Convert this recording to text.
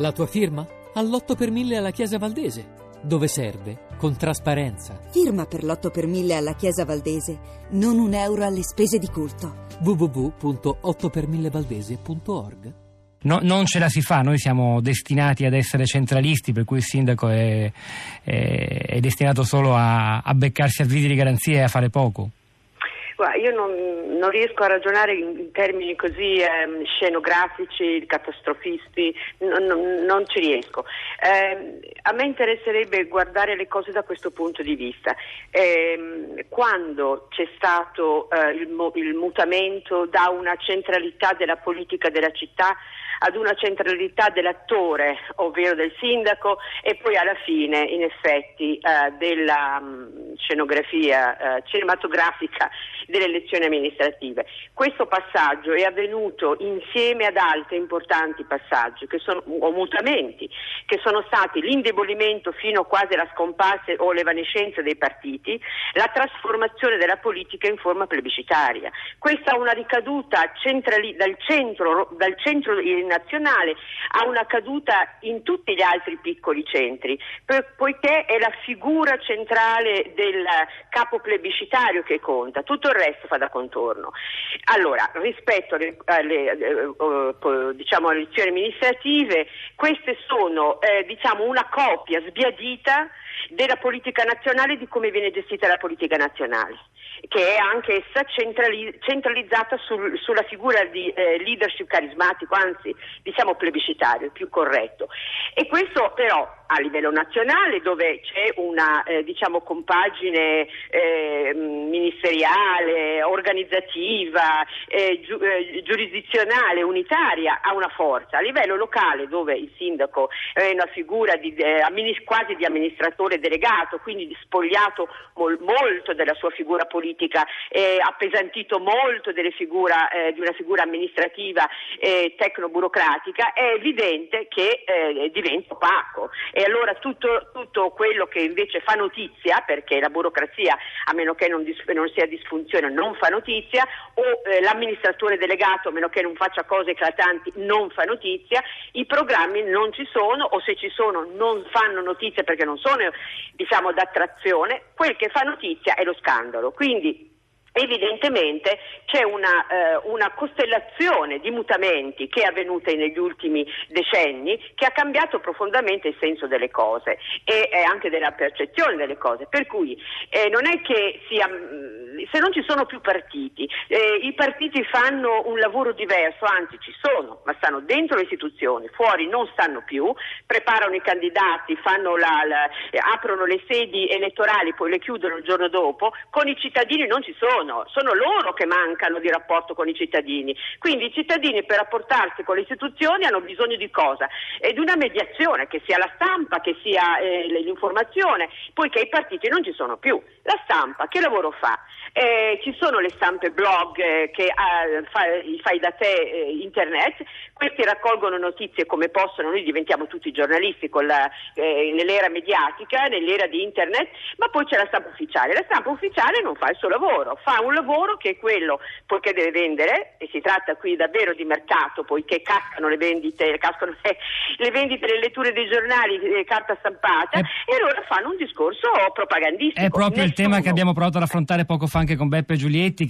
La tua firma? All'8 per 1000 alla Chiesa Valdese. Dove serve? Con trasparenza. Firma per l'8 per 1000 alla Chiesa Valdese. Non un euro alle spese di culto. www.8per1000valdese.org No, non ce la si fa, noi siamo destinati ad essere centralisti, per cui il sindaco è, è, è destinato solo a, a beccarsi a viti di garanzia e a fare poco. Io non, non, riesco a ragionare in, in termini così eh, scenografici, catastrofisti, non, non, non ci riesco. Eh, a me interesserebbe guardare le cose da questo punto di vista. Eh, quando c'è stato eh, il, il mutamento da una centralità della politica della città ad una centralità dell'attore, ovvero del sindaco, e poi alla fine, in effetti, eh, della mh, scenografia eh, cinematografica delle elezioni amministrative. Questo passaggio è avvenuto insieme ad altri importanti passaggi sono, o mutamenti che sono stati l'indebolimento fino quasi alla scomparsa o l'evanescenza dei partiti, la trasformazione della politica in forma plebiscitaria. Questa ha una ricaduta centrali, dal, centro, dal centro nazionale a una caduta in tutti gli altri piccoli centri, poiché è la figura centrale del capo plebiscitario che conta, tutto il resto fa da contorno. Allora, rispetto alle, alle, uh, diciamo, alle elezioni amministrative, queste sono eh, diciamo, una copia sbiadita della politica nazionale e di come viene gestita la politica nazionale che è anche essa centrali- centralizzata sul, sulla figura di eh, leadership carismatico, anzi diciamo plebiscitario, più corretto. E questo però a livello nazionale dove c'è una eh, diciamo, compagine eh, ministeriale, organizzativa, eh, giu- eh, giurisdizionale, unitaria ha una forza. A livello locale dove il sindaco è una figura di, eh, quasi di amministratore delegato, quindi spogliato mol- molto della sua figura politica, appesantito molto figura, eh, di una figura amministrativa tecno-burocratica, è evidente che diventa opaco. E allora tutto, tutto, quello che invece fa notizia, perché la burocrazia, a meno che non, dis- non sia disfunzione, non fa notizia, o eh, l'amministratore delegato, a meno che non faccia cose eclatanti, non fa notizia, i programmi non ci sono o se ci sono non fanno notizia perché non sono diciamo, d'attrazione, quel che fa notizia è lo scandalo. Quindi Evidentemente c'è una, eh, una, costellazione di mutamenti che è avvenuta negli ultimi decenni che ha cambiato profondamente il senso delle cose e, e anche della percezione delle cose. Per cui eh, non è che sia, se non ci sono più partiti, eh, i partiti fanno un lavoro diverso, anzi ci sono, ma stanno dentro le istituzioni, fuori non stanno più, preparano i candidati, la, la, aprono le sedi elettorali, poi le chiudono il giorno dopo, con i cittadini non ci sono sono, loro che mancano di rapporto con i cittadini. Quindi i cittadini per rapportarsi con le istituzioni hanno bisogno di cosa? E di una mediazione, che sia la stampa, che sia eh, l'informazione, poiché i partiti non ci sono più. La stampa che lavoro fa? Eh, ci sono le stampe blog eh, che eh, fai, fai da te eh, internet, questi raccolgono notizie come possono, noi diventiamo tutti giornalisti la, eh, nell'era mediatica, nell'era di internet, ma poi c'è la stampa ufficiale. La stampa ufficiale non fa il suo lavoro, fa un lavoro che è quello, poiché deve vendere, e si tratta qui davvero di mercato, poiché cascano le vendite, cascano le, le vendite, le letture dei giornali, eh, carta stampata, è, e allora fanno un discorso propagandistico. È proprio Nessuno. il tema che abbiamo provato ad affrontare poco fa anche con Beppe Giulietti.